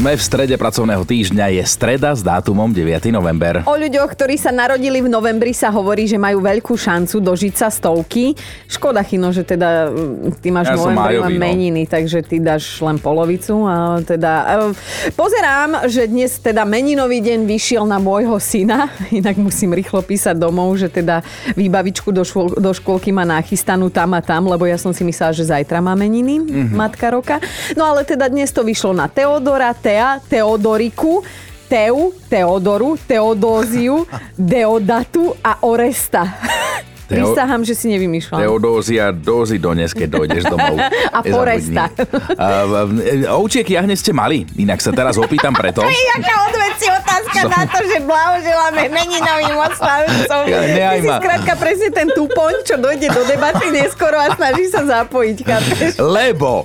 Sme v strede pracovného týždňa, je streda s dátumom 9. november. O ľuďoch, ktorí sa narodili v novembri, sa hovorí, že majú veľkú šancu dožiť sa stovky. Škoda, Chino, že teda mm, ty máš Ja novembri len no. meniny, takže ty dáš len polovicu. A teda, e, pozerám, že dnes teda meninový deň vyšiel na môjho syna, inak musím rýchlo písať domov, že teda výbavičku do, škôl, do škôlky má nachystanú tam a tam, lebo ja som si myslela, že zajtra má meniny, Mhm. mm-hmm. matka roka. No ale teda dnes to vyšlo na Teodora, Tea, Teodoriku, Teu, Teodoru, Teodóziu, Deodatu a Oresta. Teo- Prisahám, že si nevymýšľam. Teodózia, dózy dones, keď dojdeš domov. A. Foresta. V- Ovčiek jahne ste mali, inak sa teraz opýtam preto. Jaká odveci otázka na to, že blahoželáme meninovým oslavcom. Ja, Ty si skrátka presne ten tupoň, čo dojde do debaty neskoro a snaží sa zapojiť, chápeš? Lebo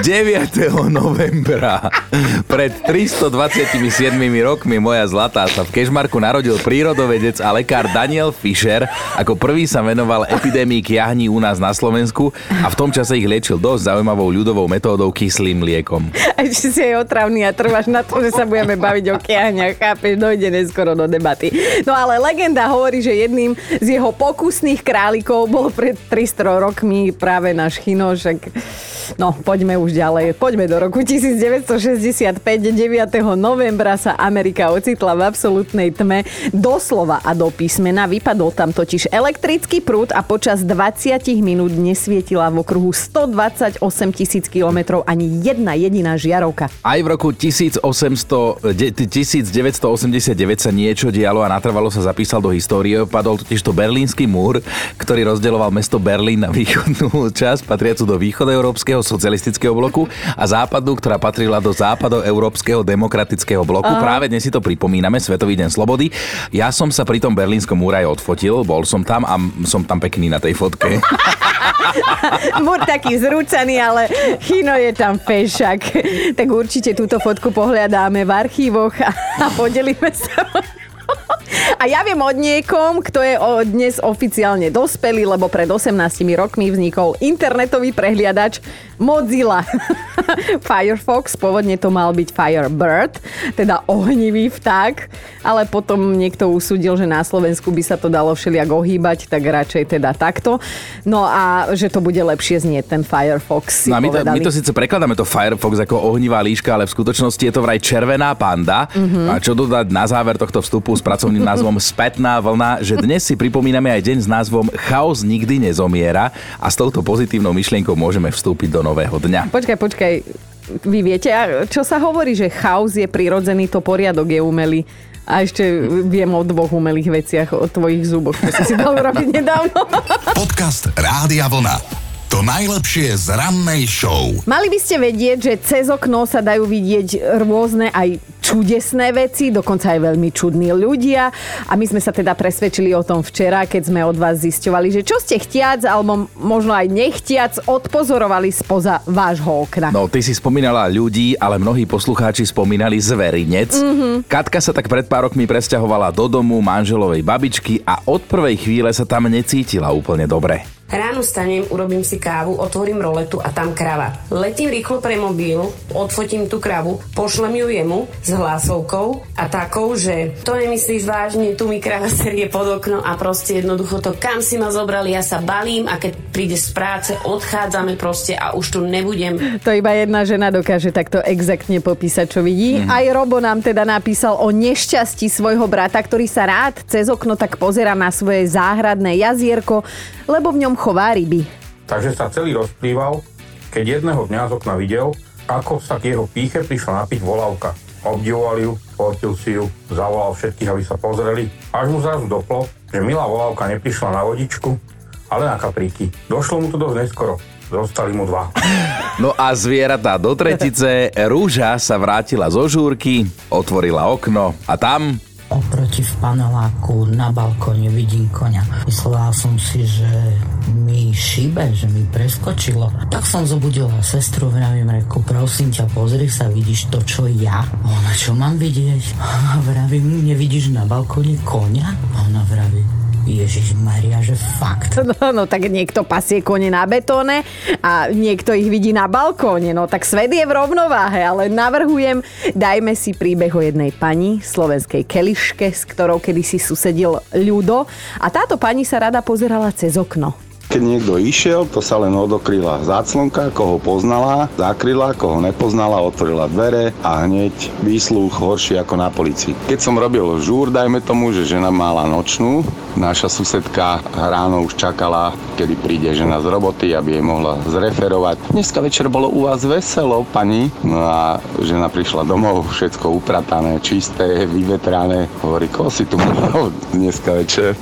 9. novembra pred 327 rokmi moja zlatá sa v Kešmarku narodil prírodovedec a lekár Daniel Fischer. Ako prvý sa venoval epidémii kiahní u nás na Slovensku a v tom čase ich liečil dosť zaujímavou ľudovou metódou kyslým liekom. A ešte si aj otravný a trváš na to, že sa budeme baviť o kiahňach, chápeš, dojde neskoro do debaty. No ale legenda hovorí, že jedným z jeho pokusných králikov bol pred 300 rokmi práve náš Chino, však No, poďme už ďalej. Poďme do roku 1965. 9. novembra sa Amerika ocitla v absolútnej tme. Doslova a do písmena vypadol tam totiž elektrický prúd a počas 20 minút nesvietila v okruhu 128 tisíc kilometrov ani jedna jediná žiarovka. Aj v roku 1800, de- 1989 sa niečo dialo a natrvalo sa zapísal do histórie. Padol totiž to berlínsky múr, ktorý rozdeloval mesto Berlín na východnú časť, patriacu do východoeurópskeho socialistického bloku a západu, ktorá patrila do západoeurópskeho demokratického bloku. Aha. Práve dnes si to pripomíname, Svetový deň slobody. Ja som sa pri tom berlínskom múre aj odfotil, bol som tam a som tam pekný na tej fotke. Múr taký zrúcaný, ale Chino je tam fešak. Tak určite túto fotku pohľadáme v archívoch a, a podelíme sa. A ja viem od niekom, kto je o- dnes oficiálne dospelý, lebo pred 18 rokmi vznikol internetový prehliadač Mozilla. Firefox, pôvodne to mal byť Firebird, teda ohnivý vták, ale potom niekto usúdil, že na Slovensku by sa to dalo všelijak ohýbať, tak radšej teda takto. No a že to bude lepšie znieť ten Firefox, si No a my, to, my to síce prekladáme to Firefox ako ohnivá líška, ale v skutočnosti je to vraj červená panda. Mhm. Mm-hmm. A čo dodať na záver tohto vstupu s pracovným názvom Spätná vlna, že dnes si pripomíname aj deň s názvom Chaos nikdy nezomiera a s touto pozitívnou myšlienkou môžeme vstúpiť do nového dňa. Počkaj, počkaj. Vy viete, čo sa hovorí, že chaos je prirodzený, to poriadok je umelý. A ešte viem o dvoch umelých veciach, o tvojich zuboch, čo si si dal urobiť nedávno. Podcast Rádia Vlna. To najlepšie z rannej show. Mali by ste vedieť, že cez okno sa dajú vidieť rôzne aj čudesné veci, dokonca aj veľmi čudní ľudia. A my sme sa teda presvedčili o tom včera, keď sme od vás zisťovali, že čo ste chtiac, alebo možno aj nechtiac odpozorovali spoza vášho okna. No, ty si spomínala ľudí, ale mnohí poslucháči spomínali zverinec. Mhm. Mm-hmm. Katka sa tak pred pár rokmi presťahovala do domu manželovej babičky a od prvej chvíle sa tam necítila úplne dobre. Ráno stanem, urobím si kávu, otvorím roletu a tam krava. Letím rýchlo pre mobil, odfotím tú kravu, pošlem ju jemu s hlasovkou a takou, že to nemyslíš vážne, tu mi krava serie pod okno a proste jednoducho to, kam si ma zobrali, ja sa balím a keď príde z práce, odchádzame proste a už tu nebudem. To iba jedna žena dokáže takto exaktne popísať, čo vidí. Mm. Aj Robo nám teda napísal o nešťastí svojho brata, ktorý sa rád cez okno tak pozera na svoje záhradné jazierko, lebo v ňom chová ryby. Takže sa celý rozplýval, keď jedného dňa z okna videl, ako sa k jeho píche prišla napiť volavka. Obdivoval ju, fotil si ju, zavolal všetkých, aby sa pozreli. Až mu zrazu doplo, že milá volavka neprišla na vodičku, ale na kapríky. Došlo mu to dosť neskoro. Zostali mu dva. No a zvieratá do tretice, rúža sa vrátila zo žúrky, otvorila okno a tam Oproti v paneláku na balkóne vidím konia. Myslela som si, že mi šíbe, že mi preskočilo. Tak som zobudila sestru, vravím, reku, prosím ťa, pozri sa, vidíš to, čo ja? Ona, čo mám vidieť? Vravím, nevidíš na balkóne konia? Ona vraví, Ježiš Maria, že fakt. No, no tak niekto pasie kone na betóne a niekto ich vidí na balkóne. No tak svet je v rovnováhe, ale navrhujem, dajme si príbeh o jednej pani, slovenskej keliške, s ktorou kedysi susedil ľudo a táto pani sa rada pozerala cez okno. Keď niekto išiel, to sa len odokryla záclonka, koho poznala, zakryla, koho nepoznala, otvorila dvere a hneď výsluch horší ako na policii. Keď som robil žúr, dajme tomu, že žena mala nočnú, naša susedka ráno už čakala, kedy príde žena z roboty, aby jej mohla zreferovať. Dneska večer bolo u vás veselo, pani. No a žena prišla domov, všetko upratané, čisté, vyvetrané. Hovorí, koho si tu dneska večer?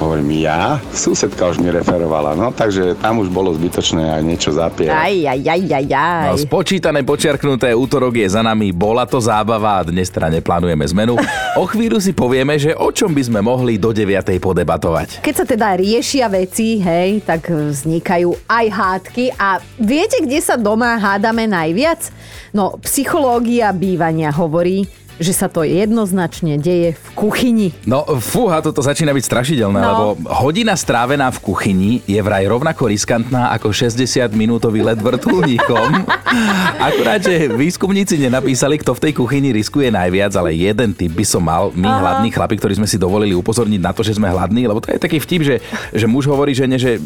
Hovorím, ja? Susedka už mi referovala. No takže tam už bolo zbytočné aj niečo zapierať. Aj, aj, aj, aj, aj. No, spočítané, počiarknuté, útorok je za nami, bola to zábava a dnes teda neplánujeme zmenu. O chvíľu si povieme, že o čom by sme mohli do 9. podebatovať. Keď sa teda riešia veci, hej, tak vznikajú aj hádky a viete, kde sa doma hádame najviac? No, psychológia bývania hovorí, že sa to jednoznačne deje v kuchyni. No fúha, toto začína byť strašidelné, No. lebo hodina strávená v kuchyni je vraj rovnako riskantná ako 60-minútový let vrtulníkom. Akurát, že výskumníci nenapísali, kto v tej kuchyni riskuje najviac, ale jeden typ by som mal, my Aha. hladní chlapi, ktorí sme si dovolili upozorniť na to, že sme hladní, lebo to je taký vtip, že, že muž hovorí žene, že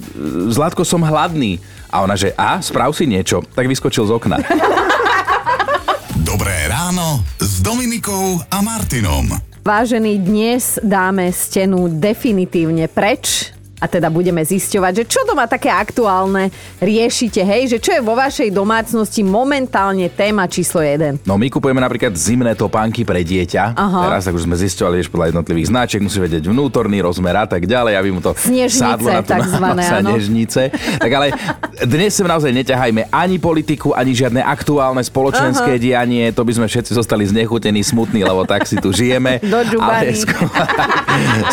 Zlatko, som hladný. A ona, že a, sprav si niečo. Tak vyskočil z okna. Dobré ráno s Dominikou a Martinom. Vážený, dnes dáme stenu definitívne preč a teda budeme zisťovať, že čo doma také aktuálne riešite, hej, že čo je vo vašej domácnosti momentálne téma číslo 1. No my kupujeme napríklad zimné topánky pre dieťa. Aha. Teraz tak už sme zisťovali, že podľa jednotlivých značiek musí vedieť vnútorný rozmer a tak ďalej, aby mu to Snežnice, sadlo na tú takzvané, sa áno. nežnice. Tak ale dnes sem naozaj neťahajme ani politiku, ani žiadne aktuálne spoločenské Aha. dianie. To by sme všetci zostali znechutení, smutní, lebo tak si tu žijeme. Do džubany. Ale skú...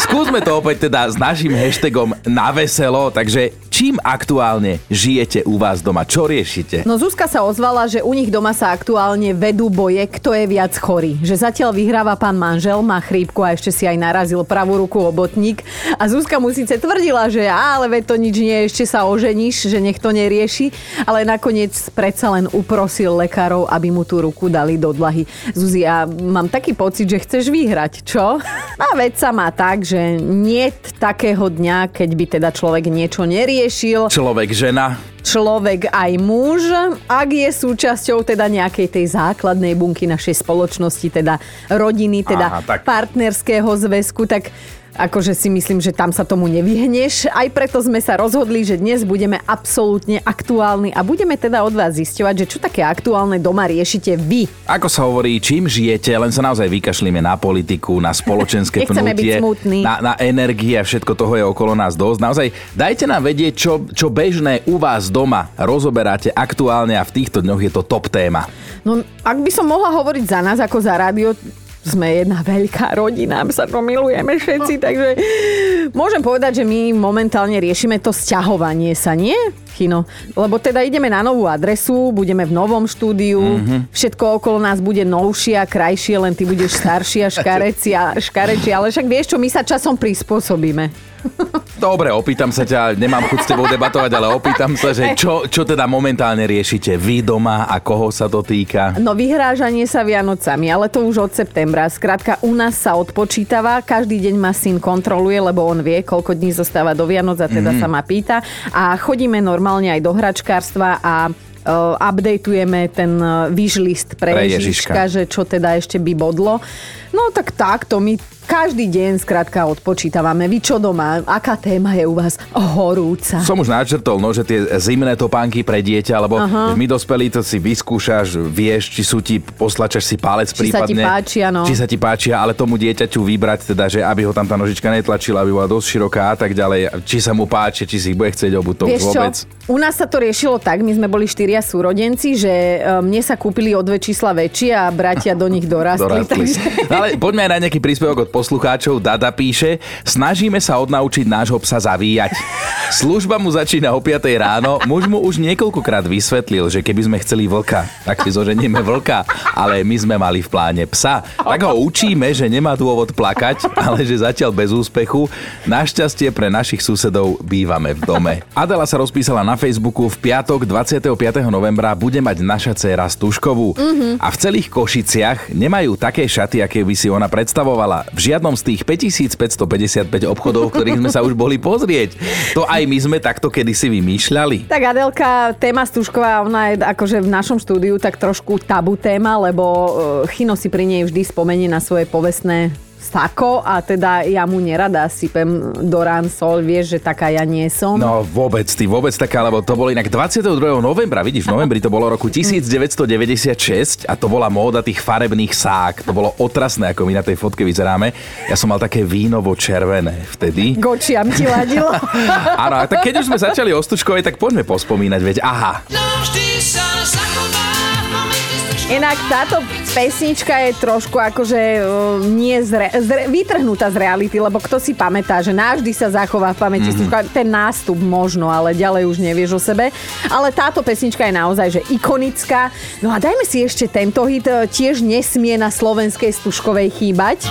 skúsme to opäť teda s našim hashtagom na veselo. Takže čím aktuálne žijete u vás doma? Čo riešite? No Zuzka sa ozvala, že u nich doma sa aktuálne vedú boje, kto je viac chorý. Že zatiaľ vyhráva pán manžel, má chrípku a ešte si aj narazil pravú ruku obotník. A Zuzka mu síce tvrdila, že ale veď to nič nie, ešte sa oženíš, že nech to nerieši. Ale nakoniec predsa len uprosil lekárov, aby mu tú ruku dali do dlahy. Zuzi, ja mám taký pocit, že chceš vyhrať, čo? A veď sa má tak, že nie takého dňa, keď by teda človek niečo neriešil Človek, žena, človek aj muž, ak je súčasťou teda nejakej tej základnej bunky našej spoločnosti, teda rodiny, teda Aha, tak. partnerského zväzku, tak akože si myslím, že tam sa tomu nevyhneš. Aj preto sme sa rozhodli, že dnes budeme absolútne aktuálni a budeme teda od vás zisťovať, že čo také aktuálne doma riešite vy. Ako sa hovorí, čím žijete, len sa naozaj vykašlíme na politiku, na spoločenské pnutie, na, na energie a všetko toho je okolo nás dosť. Naozaj, dajte nám vedieť, čo, čo bežné u vás doma rozoberáte aktuálne a v týchto dňoch je to top téma. No, ak by som mohla hovoriť za nás ako za rádio, sme jedna veľká rodina, my sa to milujeme všetci, takže môžem povedať, že my momentálne riešime to sťahovanie sa, nie? Chino. Lebo teda ideme na novú adresu, budeme v novom štúdiu, mm-hmm. všetko okolo nás bude novšie a krajšie, len ty budeš starší a škareci a škarečie, ale však vieš čo, my sa časom prispôsobíme. Dobre, opýtam sa ťa, nemám chuť s tebou debatovať, ale opýtam sa, že čo, čo teda momentálne riešite vy doma a koho sa to týka? No vyhrážanie sa Vianocami, ale to už od septembra. Skrátka, u nás sa odpočítava, každý deň ma syn kontroluje, lebo on vie, koľko dní zostáva do Vianoc a teda Mhm. sa ma pýta. A chodíme normálne aj do hračkárstva a uh, updateujeme ten výžlist pre, Pre Ježiška, Ježiška. že čo teda ešte by bodlo. No tak takto, my každý deň skrátka odpočítavame. Vy čo doma? Aká téma je u vás horúca? Som už načrtol, no, že tie zimné topánky pre dieťa, lebo Aha. my dospelí to si vyskúšaš, vieš, či sú ti, poslačaš si palec Či sa ti prípadne. páčia, no. Či sa ti páčia, ale tomu dieťaťu vybrať, teda, že aby ho tam tá nožička netlačila, aby bola dosť široká a tak ďalej. Či sa mu páči, či si ich bude chcieť obuť, to už Vieš vôbec. čo? U nás sa to riešilo tak, my sme boli štyria súrodenci, že e, mne sa kúpili o dve čísla väčšie a bratia do nich dorastli. Dorastli. Takže... No ale poďme aj na nejaký príspevok od poslucháčov Dada píše, snažíme sa odnaučiť nášho psa zavíjať. Služba mu začína o 5 ráno, muž mu už niekoľkokrát vysvetlil, že keby sme chceli vlka, tak si zoženieme vlka, ale my sme mali v pláne psa. Tak ho učíme, že nemá dôvod plakať, ale že zatiaľ bez úspechu. Našťastie pre našich susedov bývame v dome. Adela sa rozpísala na Facebooku, v piatok 25. novembra bude mať naša dcéra Stužkovú. Mm-hmm. A v celých Košiciach nemajú také šaty, aké by si ona predstavovala. V žiadnom z tých 5555 obchodov, ktorých sme sa už boli pozrieť. To aj my sme takto kedysi vymýšľali. Tak Adelka, téma Stužková, ona je akože v našom štúdiu tak trošku tabu téma, lebo e, Chino si pri nej vždy spomenie na svoje povestné sako a teda ja mu nerada sypem do rán sol, vieš, že taká ja nie som. No vôbec, ty vôbec taká, lebo to bolo inak 22. novembra, vidíš, v novembri to bolo roku 1996 a to bola móda tých farebných sák. To bolo otrasné, ako my na tej fotke vyzeráme. Ja som mal také vínovo červené vtedy. Gočiam ti ladilo. Áno, a tak keď už sme začali o tak poďme pospomínať, veď aha. Inak táto pesnička je trošku akože uh, nie zre, zre, vytrhnutá z reality, lebo kto si pamätá, že navždy sa zachová v pamäti mm-hmm. ten nástup možno, ale ďalej už nevieš o sebe. Ale táto pesnička je naozaj že ikonická. No a dajme si ešte tento hit, uh, tiež nesmie na slovenskej stužkovej chýbať.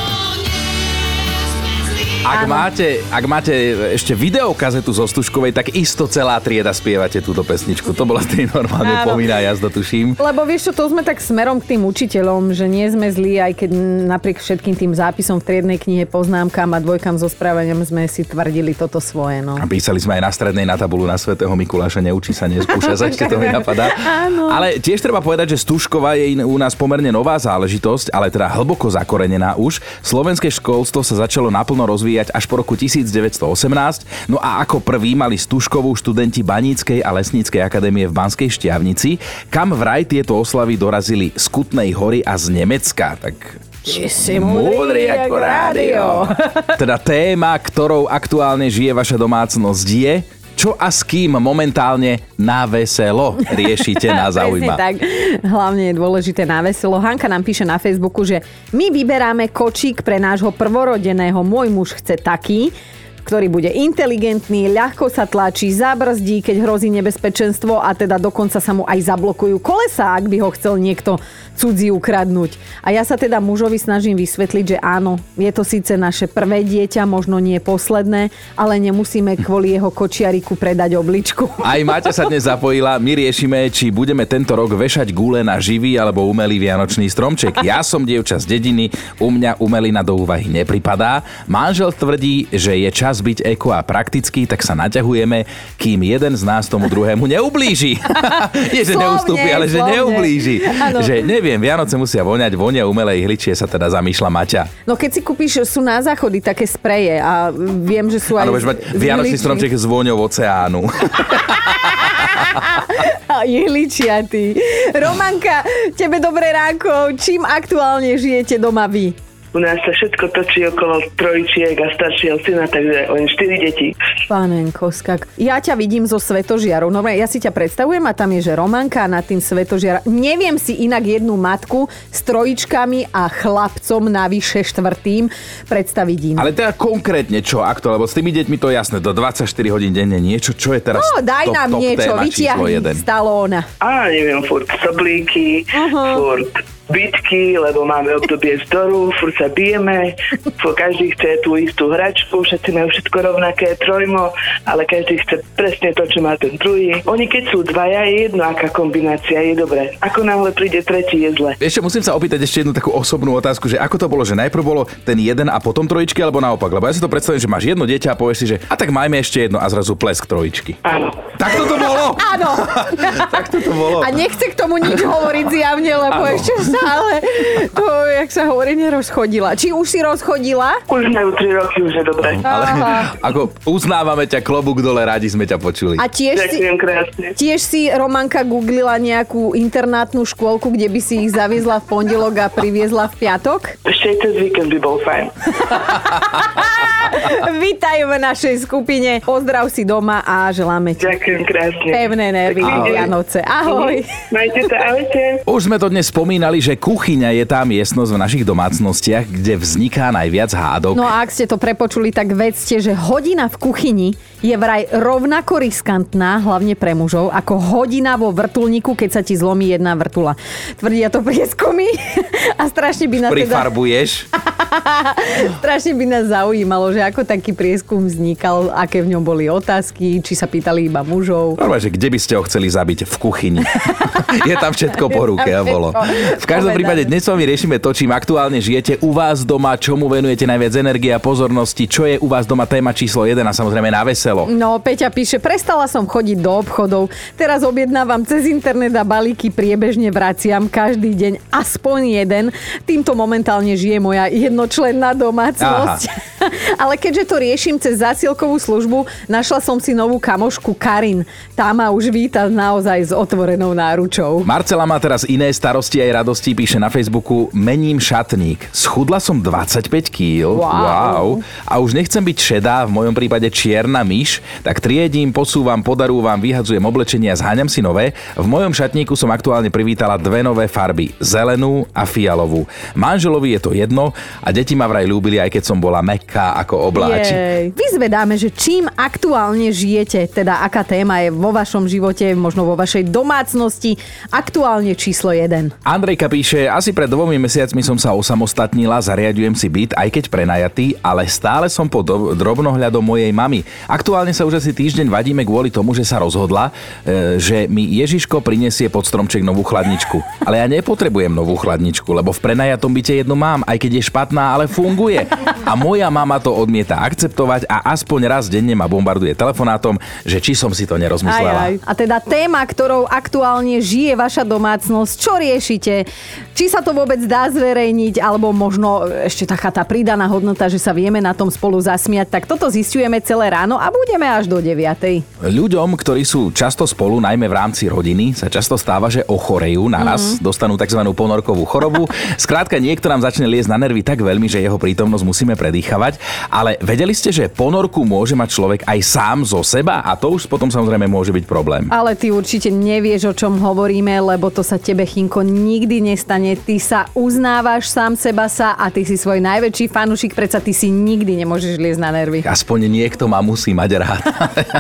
Ak máte, ak máte ešte videokazetu zo Stužkovej, tak isto celá trieda spievate túto pesničku. To bola tej normálne Áno. povinná jazda, tuším. Lebo vieš čo, to sme tak smerom k tým učiteľom, že nie sme zlí, aj keď napriek všetkým tým zápisom v triednej knihe, poznámkam a dvojkam so správaniam sme si tvrdili toto svoje. No. A písali sme aj na strednej na tabulu na svätého Mikuláša, neučí sa, neskúša sa, ešte to mi napadá. Áno. Ale tiež treba povedať, že Stužková je u nás pomerne nová záležitosť, ale teda hlboko zakorenená už. Slovenské školstvo sa začalo naplno rozvíjať až po roku 1918. No a ako prvý mali Stužkovú študenti Baníckej a Lesníckej akadémie v Banskej Štiavnici, kam vraj tieto oslavy dorazili z Kutnej hory a z Nemecka. Tak si Múdry ako rádio. Teda téma, ktorou aktuálne žije vaša domácnosť je čo a s kým momentálne na veselo riešite na zaujíma. Tak. Hlavne je dôležité na veselo. Hanka nám píše na Facebooku, že my vyberáme kočík pre nášho prvorodeného. Môj muž chce taký ktorý bude inteligentný, ľahko sa tlačí, zabrzdí, keď hrozí nebezpečenstvo a teda dokonca sa mu aj zablokujú kolesa, ak by ho chcel niekto cudzí ukradnúť. A ja sa teda mužovi snažím vysvetliť, že áno, je to síce naše prvé dieťa, možno nie posledné, ale nemusíme kvôli jeho kočiariku predať obličku. Aj Maťa sa dnes zapojila, my riešime, či budeme tento rok vešať gule na živý alebo umelý vianočný stromček. Ja som dievča z dediny, u mňa umelina do úvahy nepripadá. Manžel tvrdí, že je čas byť eko a praktický, tak sa naťahujeme, kým jeden z nás tomu druhému neublíži. Nie, že neustúpi, ale že neublíži. Že neviem, Vianoce musia voňať, vonia umelej ihličie sa teda zamýšľa Maťa. No keď si kúpiš, sú na záchody také spreje a viem, že sú aj... Áno, budeš mať Vianočný stromček s vôňou oceánu. A ihličiatý. Romanka, tebe dobré ránko. Čím aktuálne žijete doma vy? U nás sa všetko točí okolo trojčiek a staršieho syna, takže len 4 deti. Panenko, skak. Ja ťa vidím zo Svetožiarov. No, ja si ťa predstavujem a tam je, že Romanka a nad tým Svetožiara. Neviem si inak jednu matku s trojičkami a chlapcom navyše štvrtým predstaviť inak. Ale teda konkrétne čo akto, lebo s tými deťmi to je jasné, do 24 hodín denne niečo, čo je teraz No, daj top, nám top niečo, téma číslo vytiahni jeden. Stallona. A neviem, furt soblíky, Aha. furt bitky, lebo máme obdobie vzdoru, furt sa bijeme, furt každý chce tú istú hračku, všetci majú všetko rovnaké, trojmo, ale každý chce presne to, čo má ten druhý. Oni keď sú dvaja, je jedno, aká kombinácia je dobré. Ako náhle príde tretí, je zle. Ešte musím sa opýtať ešte jednu takú osobnú otázku, že ako to bolo, že najprv bolo ten jeden a potom trojičky, alebo naopak? Lebo ja si to predstavím, že máš jedno dieťa a povieš si, že a tak majme ešte jedno a zrazu plesk trojičky. Áno. Tak to bolo! Áno. tak to bolo. A nechce k tomu nič hovoriť zjavne, lebo Áno. ešte stále to, jak sa hovorí, nerozchodila. Či už si rozchodila? Už majú 3 roky, už je dobré. Ale ako uznávame ťa, klobúk dole, radi sme ťa počuli. A tiež si, krásne. tiež si Romanka googlila nejakú internátnu škôlku, kde by si ich zaviezla v pondelok a priviezla v piatok? Ešte cez víkend by bol fajn. Vítajú v našej skupine. Pozdrav si doma a želáme ti Ďakujem krásne. pevné nervy Ahoj. Vianoce. Ahoj. Majte sa, ahojte. Už sme to dnes spomínali, že že kuchyňa je tá miestnosť v našich domácnostiach, kde vzniká najviac hádok. No a ak ste to prepočuli, tak vedzte, že hodina v kuchyni je vraj rovnako riskantná, hlavne pre mužov, ako hodina vo vrtulníku, keď sa ti zlomí jedna vrtula. Tvrdia to prieskumy a strašne by nás teda... Prifarbuješ? Strašne by nás zaujímalo, že ako taký prieskum vznikal, aké v ňom boli otázky, či sa pýtali iba mužov. Normálne, že kde by ste ho chceli zabiť? V kuchyni. je tam všetko po ruke a bolo. V každom prípade dnes s vami riešime to, čím aktuálne žijete u vás doma, čomu venujete najviac energie a pozornosti, čo je u vás doma téma číslo 1 a samozrejme na veselo. No, Peťa píše, prestala som chodiť do obchodov, teraz objednávam cez internet a balíky priebežne vraciam každý deň aspoň jeden. Týmto momentálne žije moja jednočlenná domácnosť. Ale keďže to riešim cez zásielkovú službu, našla som si novú kamošku Karin. Tá ma už víta naozaj s otvorenou náručou. Marcela má teraz iné starosti aj radosti, píše na Facebooku Mením šatník. Schudla som 25 kg. Wow. wow. A už nechcem byť šedá, v mojom prípade čierna myš, tak triedím, posúvam, podarúvam, vyhadzujem oblečenia, zháňam si nové. V mojom šatníku som aktuálne privítala dve nové farby. Zelenú a fialovú. Manželovi je to jedno a deti ma vraj ľúbili, aj keď som bola mekká ako obláčik. Jej. Vyzvedáme, že čím aktuálne žijete, teda aká téma je vo vašom živote, možno vo vašej domácnosti, aktuálne číslo 1. Andrejka píše, asi pred dvomi mesiacmi som sa osamostatnila, zariadujem si byt, aj keď prenajatý, ale stále som pod do- drobnohľadom mojej mamy. Aktuálne sa už asi týždeň vadíme kvôli tomu, že sa rozhodla, e, že mi Ježiško prinesie pod stromček novú chladničku. Ale ja nepotrebujem novú chladničku, lebo v prenajatom byte jednu mám, aj keď je špatná, ale funguje. A moja mama to odmieta akceptovať a aspoň raz denne ma bombarduje telefonátom, že či som si to nerozmyslela. Aj, aj. A teda téma, ktorou aktuálne žije vaša domácnosť, čo riešite? Či sa to vôbec dá zverejniť, alebo možno ešte taká tá pridaná hodnota, že sa vieme na tom spolu zasmiať, tak toto zistujeme celé ráno a budeme až do 9. Ľuďom, ktorí sú často spolu, najmä v rámci rodiny, sa často stáva, že ochorejú naraz, mm. dostanú tzv. ponorkovú chorobu. Skrátka, niekto nám začne liesť na nervy tak veľmi, že jeho prítomnosť musíme predýchavať. Ale vedeli ste, že ponorku môže mať človek aj sám zo seba a to už potom samozrejme môže byť problém. Ale ty určite nevieš, o čom hovoríme, lebo to sa tebe, Chinko, nikdy nestane. Ty sa uznávaš sám seba sa a ty si svoj najväčší fanúšik, predsa ty si nikdy nemôžeš liesť na nervy. Aspoň niekto ma musí mať rád.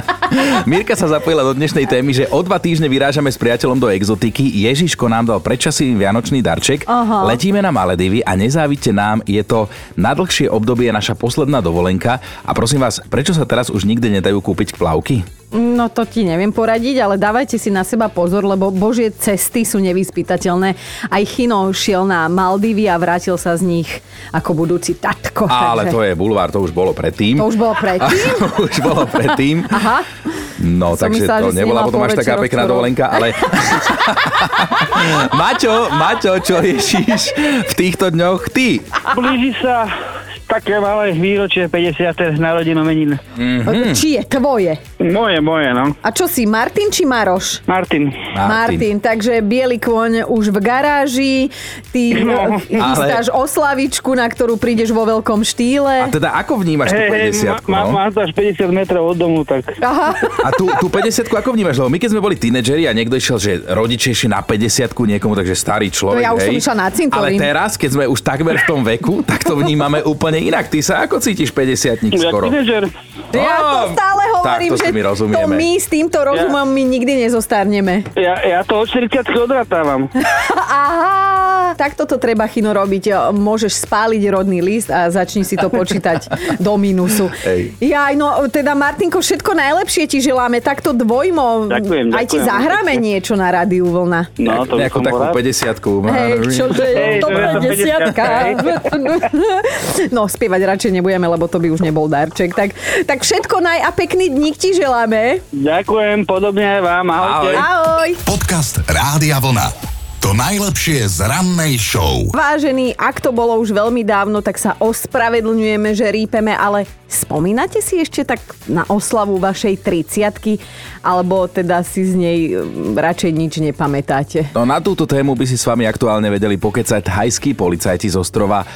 Mirka sa zapojila do dnešnej témy, že o dva týždne vyrážame s priateľom do exotiky. Ježiško nám dal predčasný vianočný darček. Aha. Letíme na Maledivy a nezávidte nám, je to na dlhšie obdobie naša posledná dovolenka. A prosím vás, prečo sa teraz už nikde nedajú kúpiť plavky? No to ti neviem poradiť, ale dávajte si na seba pozor, lebo božie cesty sú nevyspytateľné. Aj Chino šiel na Maldivy a vrátil sa z nich ako budúci tatko. Ale takže- to je bulvár, to už bolo predtým. To už bolo predtým? už bolo predtým. Aha. No, Som takže myslela, to nebola potom až taká pekná odporov. dovolenka, ale... Maťo, Maťo, čo riešiš v týchto dňoch ty? Blíži sa také malé výročie 50. narodinu menín. Mhm. Či je tvoje? Moje, moje, no. A čo si, Martin či Maroš? Martin. Martin, takže biely kôň už v garáži, ty No. no, chystáš oslavičku, na ktorú prídeš vo veľkom štýle. A teda ako vnímaš tú Hej, hej, 50 má, no? má až 50 metrov od domu, tak Aha. A tú, tú 50 ako vnímaš? Lebo my keď sme boli tínedžeri a niekto išiel, že rodičia išli na 50 niekomu, takže starý človek, No ja už som išla na cintorín. Ale teraz, keď sme už takmer v tom veku, tak to vnímame úplne inak. Ty sa ako cítiš 50 ja skoro? teenager. Ja to stále hovorím, takto že my to rozumieme. my s týmto rozumom my nikdy nezostarneme. Ja, ja to od 40 odratávam. Aha, takto to treba chino robiť. Môžeš spáliť rodný list a začni si to počítať do mínusu. Hej. Jaj, no teda Martinko, všetko najlepšie ti želáme. Takto dvojmo. Ďakujem, Aj ti ďakujem. zahráme niečo na rádiu vlna. No, to Nejakú takú bol rád. 50 Hej, čože, Hej, to to je to desiatka. 50, No, spievať radšej nebudeme, lebo to by už nebol darček. Tak, tak všetko naj a pekný dník ti želáme. Ďakujem, podobne aj vám. Ahojte. Ahoj. Ahoj. Podcast Rádia Vlna. To najlepšie z rannej show. Vážení, ak to bolo už veľmi dávno, tak sa ospravedlňujeme, že rípeme, ale spomínate si ešte tak na oslavu vašej 30 alebo teda si z nej mm, radšej nič nepamätáte? No na túto tému by si s vami aktuálne vedeli pokecať hajskí policajti z ostrova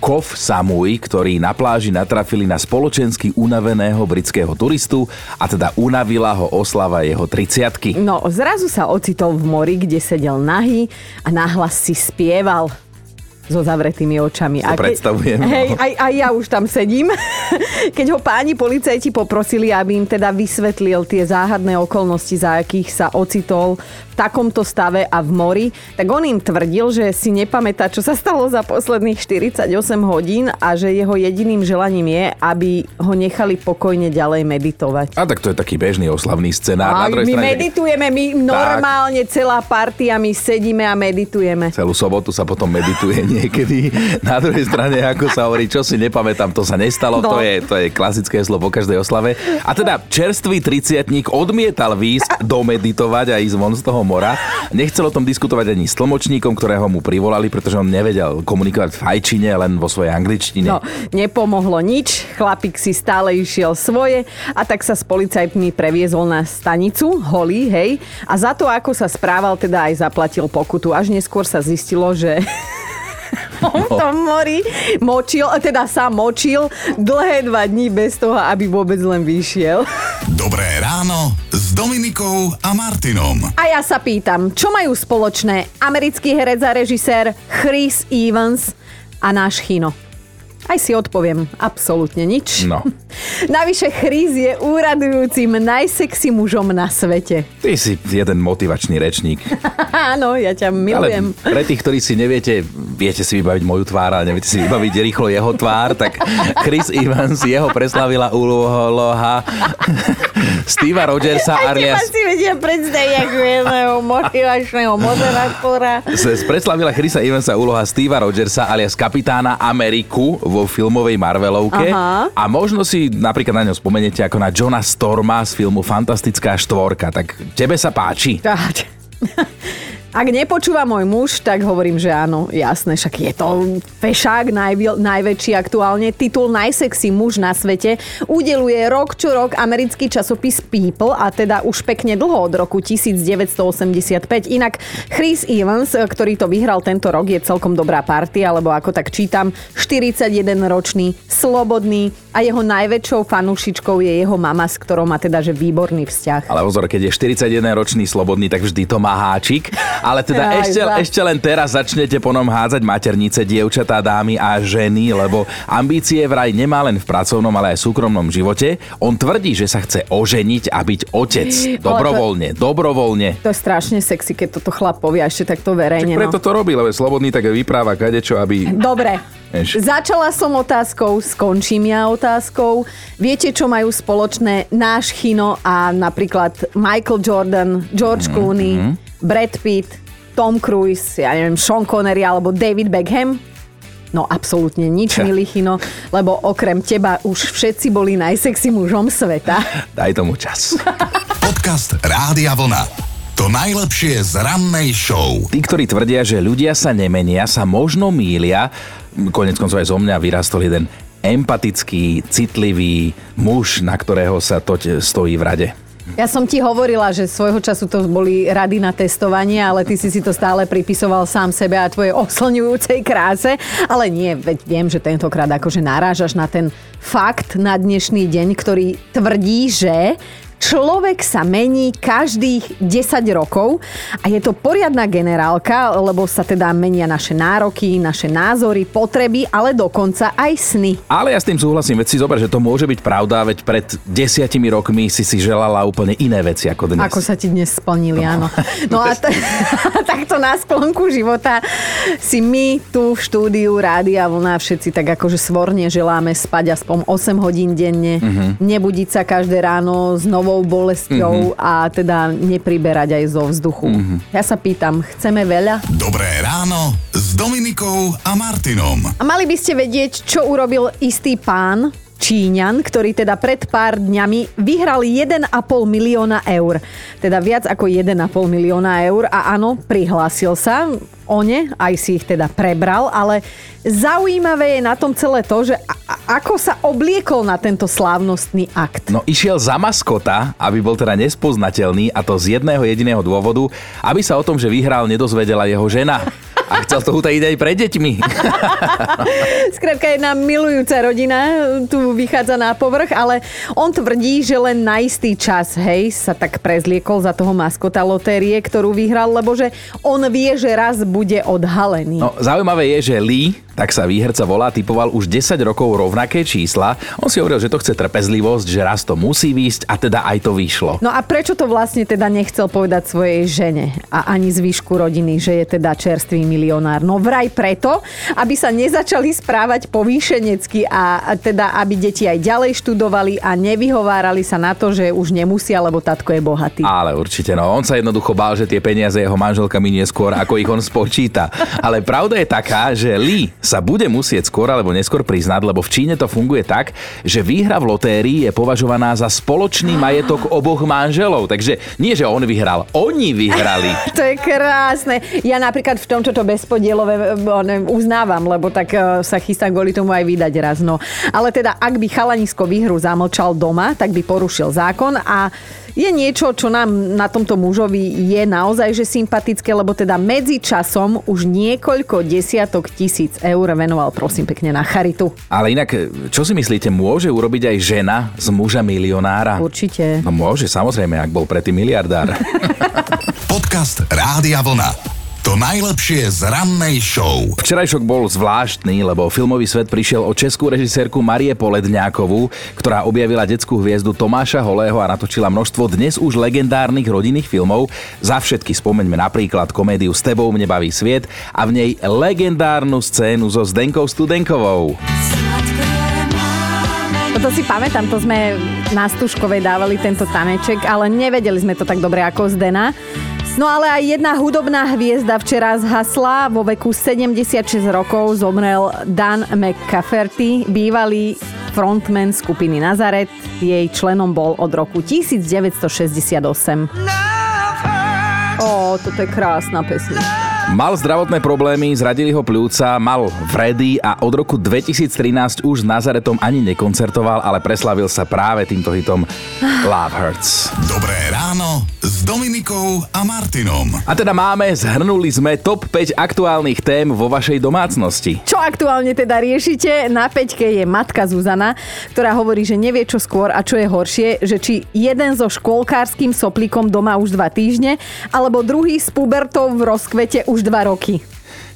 Kof Samui, ktorí na pláži natrafili na spoločensky unaveného britského turistu a teda unavila ho oslava jeho 30 No, zrazu sa ocitol v mori, kde sedel nahý a nahlas si spieval so zavretými očami. To predstavujem, no. Hej, aj, aj ja už tam sedím. Keď ho páni policajti poprosili, aby im teda vysvetlil tie záhadné okolnosti, za akých sa ocitol v takomto stave a v mori, tak on im tvrdil, že si nepamätá, čo sa stalo za posledných 48 hodín a že jeho jediným želaním je, aby ho nechali pokojne ďalej meditovať. A tak to je taký bežný oslavný scenár. A my strane, meditujeme, my normálne celá partia, my sedíme a meditujeme. Celú sobotu sa potom medituje niekedy. Na druhej strane, ako sa hovorí, čo si nepamätám, to sa nestalo. No. To, je, to je klasické slovo po každej oslave. A teda čerstvý triciatník odmietal výjsť domeditovať a ísť von z toho mora. Nechcel o tom diskutovať ani s tlmočníkom, ktorého mu privolali, pretože on nevedel komunikovať v fajčine, len vo svojej angličtine. No, nepomohlo nič, chlapík si stále išiel svoje a tak sa s policajtmi previezol na stanicu, holý, hej, a za to, ako sa správal, teda aj zaplatil pokutu. Až neskôr sa zistilo, že on v tom mori močil, teda sa močil dlhé dva dní bez toho, aby vôbec len vyšiel. Dobré ráno Dominikou a Martinom. A ja sa pýtam, čo majú spoločné americký herec a režisér Chris Evans a náš Chino? Aj si odpoviem, absolútne nič. No. Navyše Chris je úradujúcim najsexy mužom na svete. Ty si jeden motivačný rečník. Áno, ja ťa milujem. Ale pre tých, ktorí si neviete, viete si vybaviť moju tvár, ale neviete si vybaviť rýchlo jeho tvár, tak Chris Evans, jeho preslavila úloha Steva Rogersa Aj teba alias si vedia predstaviť ako jedného motivačného moderátora. Preslavila Chrisa Evansa úloha Steva Rogersa alias kapitána Ameriku vo filmovej Marvelovke. Aha. A možno si napríklad na ňo spomeniete ako na Johna Storma z filmu Fantastická štvorka. Tak tebe sa páči? Tak. Ak nepočúva môj muž, tak hovorím, že áno, jasné, však je to fešák najvi- najväčší aktuálne. Titul Najsexy muž na svete udeluje rok čo rok americký časopis People a teda už pekne dlho od roku 1985. Inak Chris Evans, ktorý to vyhral tento rok, je celkom dobrá partia, lebo ako tak čítam, 41-ročný, slobodný a jeho najväčšou fanúšičkou je jeho mama, s ktorou má teda že výborný vzťah. Ale pozor, keď je 41-ročný slobodný, tak vždy to má háčik. Ale teda Aj, ešte, za. ešte len teraz začnete ponom hádzať maternice, dievčatá, dámy a ženy, lebo ambície vraj nemá len v pracovnom, ale aj súkromnom živote. On tvrdí, že sa chce oženiť a byť otec. Dobrovoľne, dobrovoľne. To je strašne sexy, keď toto chlap povie ešte takto verejne. Preto No. to robí, lebo je slobodný, tak vypráva kadečo, aby... Dobre. Vieš. Začala som otázkou, skončím ja otázkou. Viete, čo majú spoločné náš Chino a napríklad Michael Jordan, George Clooney, Brad Pitt, Tom Cruise, ja neviem, Sean Connery alebo David Beckham? No absolútne nič, milý Chino, lebo okrem teba už všetci boli najsexy mužom sveta. Daj tomu čas. Podcast Rádia Vlna. To najlepšie z rannej show. Tí, ktorí tvrdia, že ľudia sa nemenia, sa možno mília. Konec koncov aj zo mňa vyrastol jeden empatický, citlivý muž, na ktorého sa toť stojí v rade. Ja som ti hovorila, že svojho času to boli rady na testovanie, ale ty si si to stále pripisoval sám sebe a tvojej oslňujúcej kráse. Ale nie, veď viem, že tentokrát akože narážaš na ten fakt na dnešný deň, ktorý tvrdí, že človek sa mení každých 10 rokov a je to poriadna generálka, lebo sa teda menia naše nároky, naše názory, potreby, ale dokonca aj sny. Ale ja s tým súhlasím, veď si zober, že to môže byť pravda, veď pred desiatimi rokmi si si želala úplne iné veci ako dnes. Ako sa ti dnes splnili, áno. No a t- takto na sklonku života si my tu v štúdiu Rádia Vlna všetci tak akože svorne želáme spať aspoň 8 hodín denne, Mhm. nebudiť sa každé ráno s novou bolesťou Mhm. a teda nepriberať aj zo vzduchu. Ja sa pýtam, chceme veľa? Dobré ráno s Dominikou a Martinom. A mali by ste vedieť, čo urobil istý pán, Číňan, ktorý teda pred pár dňami vyhral 1,5 milióna eur. Teda viac ako 1,5 milióna eur a áno, prihlásil sa o ne, aj si ich teda prebral, ale zaujímavé je na tom celé to, že a- ako sa obliekol na tento slávnostný akt. No išiel za maskota, aby bol teda nespoznateľný a to z jedného jediného dôvodu, aby sa o tom, že vyhral, nedozvedela jeho žena. A chcel to utajiť aj pre deťmi. Skrátka jedna milujúca rodina tu vychádza na povrch, ale on tvrdí, že len na istý čas, hej, sa tak prezliekol za toho maskota lotérie, ktorú vyhral, lebo že on vie, že raz bude odhalený. No, zaujímavé je, že Lee, tak sa výherca volá, typoval už 10 rokov rovnaké čísla. On si hovoril, že to chce trpezlivosť, že raz to musí výjsť a teda aj to vyšlo. No a prečo to vlastne teda nechcel povedať svojej žene a ani zvyšku rodiny, že je teda čerstvý milionár? No vraj preto, aby sa nezačali správať povýšenecky a teda aby deti aj ďalej študovali a nevyhovárali sa na to, že už nemusia, lebo tatko je bohatý. Ale určite, no on sa jednoducho bál, že tie peniaze jeho manželka minie skôr, ako ich on spočíta. Ale pravda je taká, že Lee sa bude musieť skôr alebo neskôr priznať, lebo v Číne to funguje tak, že výhra v lotérii je považovaná za spoločný majetok oboch manželov. Takže nie, že on vyhral, oni vyhrali. to je krásne. Ja napríklad v tomto to bezpodielové eh, uznávam, lebo tak eh, sa chystám kvôli tomu aj vydať raz. No. Ale teda, ak by chalanisko výhru zamlčal doma, tak by porušil zákon a je niečo, čo nám na tomto mužovi je naozaj že sympatické, lebo teda medzi časom už niekoľko desiatok tisíc eur venoval prosím pekne na charitu. Ale inak, čo si myslíte, môže urobiť aj žena z muža milionára? Určite. No môže, samozrejme, ak bol predtým miliardár. Podcast Rádia Vlna. To najlepšie z rannej show. Včerajšok bol zvláštny, lebo filmový svet prišiel o českú režisérku Marie Poledňákovú, ktorá objavila detskú hviezdu Tomáša Holého a natočila množstvo dnes už legendárnych rodinných filmov. Za všetky spomeňme napríklad komédiu S tebou mne baví sviet a v nej legendárnu scénu so Zdenkou Studenkovou. Toto si pamätám, to sme na Stužkovej dávali tento taneček, ale nevedeli sme to tak dobre ako Zdena. No ale aj jedna hudobná hviezda včera zhasla. Vo veku 76 rokov zomrel Dan McCafferty, bývalý frontman skupiny Nazaret. Jej členom bol od roku 1968. Ó, toto je krásna pesnička. Mal zdravotné problémy, zradili ho pľúca, mal vredy a od roku 2013 už s Nazaretom ani nekoncertoval, ale preslavil sa práve týmto hitom Love Hurts. Dobré ráno s Dominikou a Martinom. A teda máme, zhrnuli sme top 5 aktuálnych tém vo vašej domácnosti. Čo aktuálne teda riešite? Na peťke je matka Zuzana, ktorá hovorí, že nevie čo skôr a čo je horšie, že či jeden so školkárským soplíkom doma už dva týždne, alebo druhý s pubertou v rozkvete už dva roky.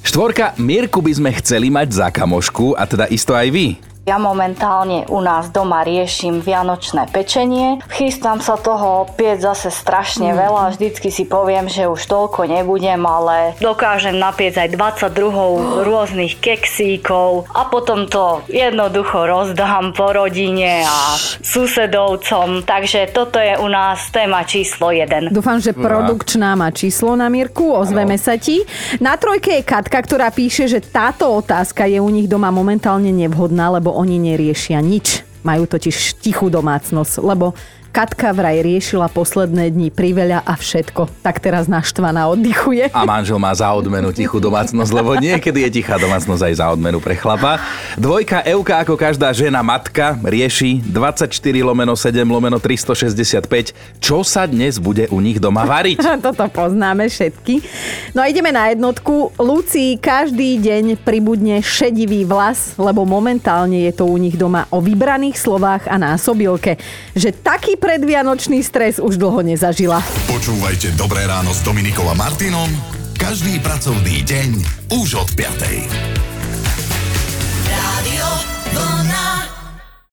Štvorka, Mirku by sme chceli mať za kamošku a teda isto aj vy. Ja momentálne u nás doma riešim vianočné pečenie. Chystám sa toho opäť zase strašne mm. veľa. Vždycky si poviem, že už toľko nebudem, ale dokážem napiec aj 22 oh. rôznych keksíkov a potom to jednoducho rozdám po rodine a susedovcom. Takže toto je u nás téma číslo 1. Dúfam, že produkčná má číslo na Mirku, ozveme sa ti. Na trojke je Katka, ktorá píše, že táto otázka je u nich doma momentálne nevhodná, lebo oni neriešia nič. Majú totiž tichú domácnosť, lebo Katka vraj riešila posledné dni priveľa a všetko. Tak teraz naštvaná oddychuje. A manžel má za odmenu tichú domácnosť, lebo niekedy je tichá domácnosť aj za odmenu pre chlapa. Dvojka Euka ako každá žena matka rieši 24 lomeno 7 lomeno 365. Čo sa dnes bude u nich doma variť? Toto poznáme všetky. No a ideme na jednotku. Lucí každý deň pribudne šedivý vlas, lebo momentálne je to u nich doma o vybraných slovách a násobilke. Že taký predvianočný stres už dlho nezažila. Počúvajte Dobré ráno s Dominikom a Martinom každý pracovný deň už od 5.